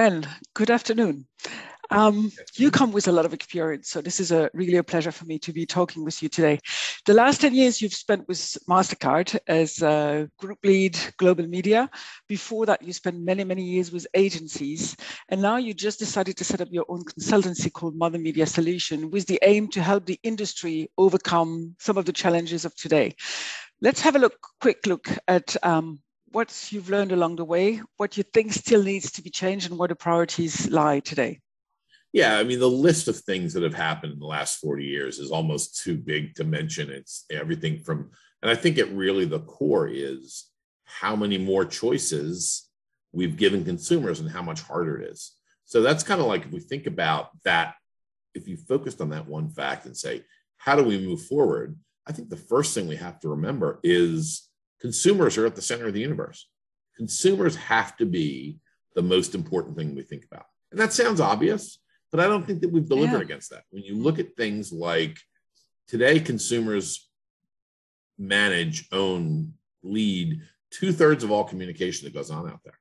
Ben, good afternoon. Um, you come with a lot of experience, so this is a really a pleasure for me to be talking with you today. The last 10 years you've spent with MasterCard as a group lead global media. Before that, you spent many, many years with agencies. And now you just decided to set up your own consultancy called Modern Media Solution with the aim to help the industry overcome some of the challenges of today. Let's have a look, quick look at um, what you've learned along the way, what you think still needs to be changed, and where the priorities lie today. Yeah, I mean, the list of things that have happened in the last 40 years is almost too big to mention. It's everything from, and I think it really the core is how many more choices we've given consumers and how much harder it is. So that's kind of like if we think about that, if you focused on that one fact and say, how do we move forward? I think the first thing we have to remember is consumers are at the center of the universe. Consumers have to be the most important thing we think about. And that sounds obvious, but I don't think that we've delivered yeah. against that. When you look at things like today, consumers manage, own, lead two thirds of all communication that goes on out there.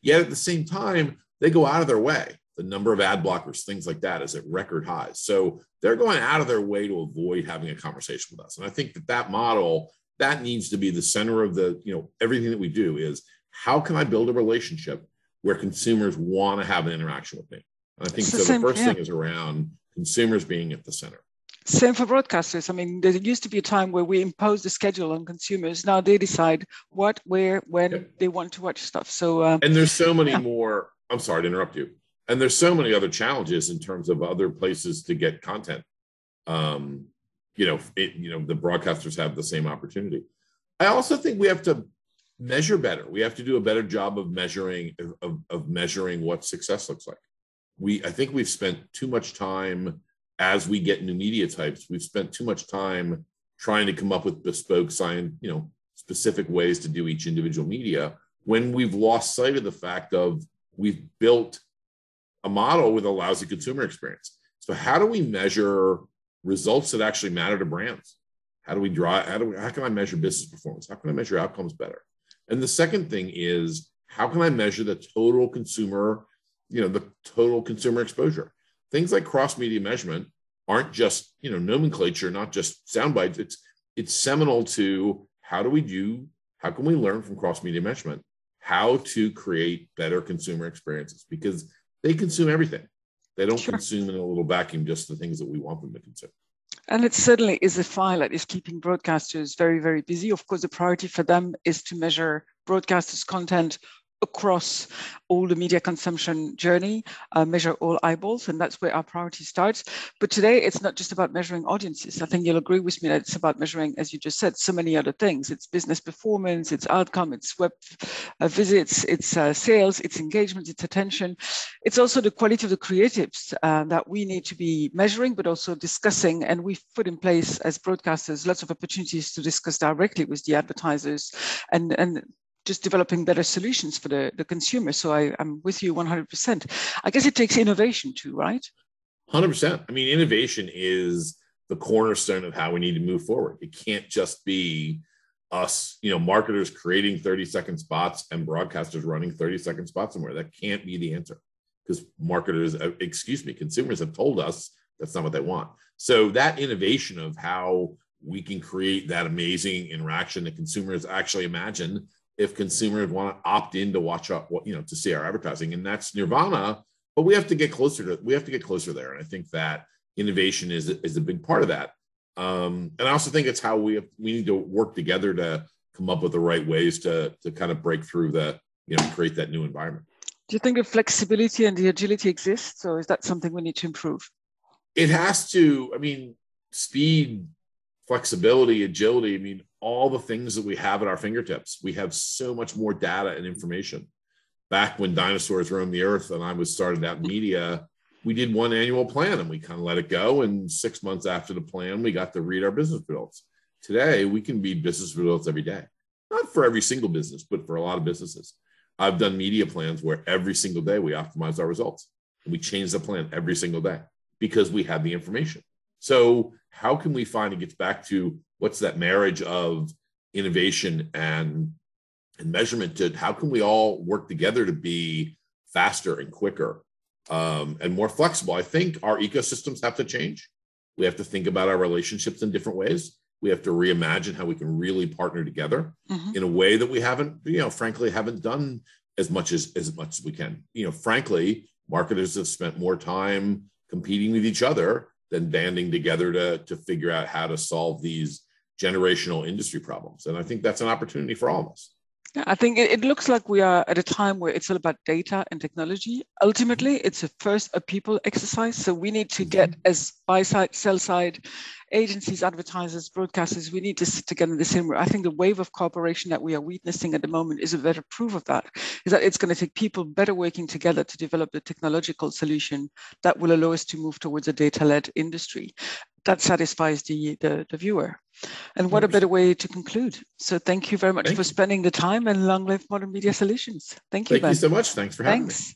Yet at the same time, they go out of their way. The number of ad blockers, things like that, is at record highs. So they're going out of their way to avoid having a conversation with us. And I think that that model that needs to be the center of the you know everything that we do is how can I build a relationship where consumers want to have an interaction with me I think so. The, same, first yeah. thing is around consumers being at the center. Same for broadcasters. I mean, there used to be a time where we imposed a schedule on consumers. Now they decide what, where, when yep. they want to watch stuff. So, uh, and there's so many yeah. more. I'm sorry to interrupt you. And there's so many other challenges in terms of other places to get content. Um, you know, it, you know, the broadcasters have the same opportunity. I also think we have to measure better. We have to do a better job of measuring of, of measuring what success looks like we I think we've spent too much time as we get new media types, we've spent too much time trying to come up with bespoke sign, you know, specific ways to do each individual media when we've lost sight of the fact of we've built a model with a lousy consumer experience. So how do we measure results that actually matter to brands? How do we draw? How do we? How can I measure business performance? How can I measure outcomes better? And the second thing is how can I measure the total consumer you know the total consumer exposure things like cross media measurement aren't just you know nomenclature not just sound bites it's it's seminal to how do we do how can we learn from cross media measurement how to create better consumer experiences because they consume everything they don't sure. consume in a little vacuum just the things that we want them to consume and it certainly is a file that is keeping broadcasters very, very busy. Of course, the priority for them is to measure broadcasters' content across all the media consumption journey, uh, measure all eyeballs, and that's where our priority starts. But today, it's not just about measuring audiences. I think you'll agree with me that it's about measuring, as you just said, so many other things. It's business performance, it's outcome, it's web uh, visits, it's uh, sales, it's engagement, it's attention. It's also the quality of the creatives uh, that we need to be measuring, but also discussing. And we've put in place as broadcasters lots of opportunities to discuss directly with the advertisers and, and just developing better solutions for the, the consumer. So I, I'm with you 100%. I guess it takes innovation too, right? 100%. I mean, innovation is the cornerstone of how we need to move forward. It can't just be us, you know, marketers creating 30 second spots and broadcasters running 30 second spots somewhere. That can't be the answer because marketers, uh, excuse me, consumers have told us that's not what they want. So that innovation of how we can create that amazing interaction that consumers actually imagine if consumers want to opt in to watch up what you know to see our advertising and that's nirvana but we have to get closer to we have to get closer there and i think that innovation is is a big part of that. Um, and i also think it's how we have, we need to work together to come up with the right ways to to kind of break through the you know create that new environment. Do you think the flexibility and the agility exists or is that something we need to improve? It has to i mean speed flexibility agility i mean all the things that we have at our fingertips. We have so much more data and information. Back when dinosaurs roamed the earth and I was started out media, we did one annual plan and we kind of let it go. And six months after the plan, we got to read our business results. Today, we can read business results every day. Not for every single business, but for a lot of businesses. I've done media plans where every single day we optimize our results and we change the plan every single day because we have the information. So, how can we find it gets back to what's that marriage of innovation and and measurement to how can we all work together to be faster and quicker um, and more flexible. I think our ecosystems have to change. We have to think about our relationships in different ways. We have to reimagine how we can really partner together mm-hmm. in a way that we haven't, you know, frankly, haven't done as much as as much as we can. You know, frankly, marketers have spent more time competing with each other than banding together to to figure out how to solve these generational industry problems. And I think that's an opportunity for all of us. Yeah, I think it, looks like we are at a time where it's all about data and technology. Ultimately, it's a first a people exercise. So we need to get as buy side, sell side, agencies, advertisers, broadcasters, we need to sit together in the same room. I think the wave of cooperation that we are witnessing at the moment is a better proof of that, is that it's going to take people better working together to develop the technological solution that will allow us to move towards a data-led industry that satisfies the, the, the viewer. And what a better way to conclude. So thank you very much thank for spending the time and long live modern media solutions. Thank you. Thank ben. you so much. Thanks for having Thanks. me.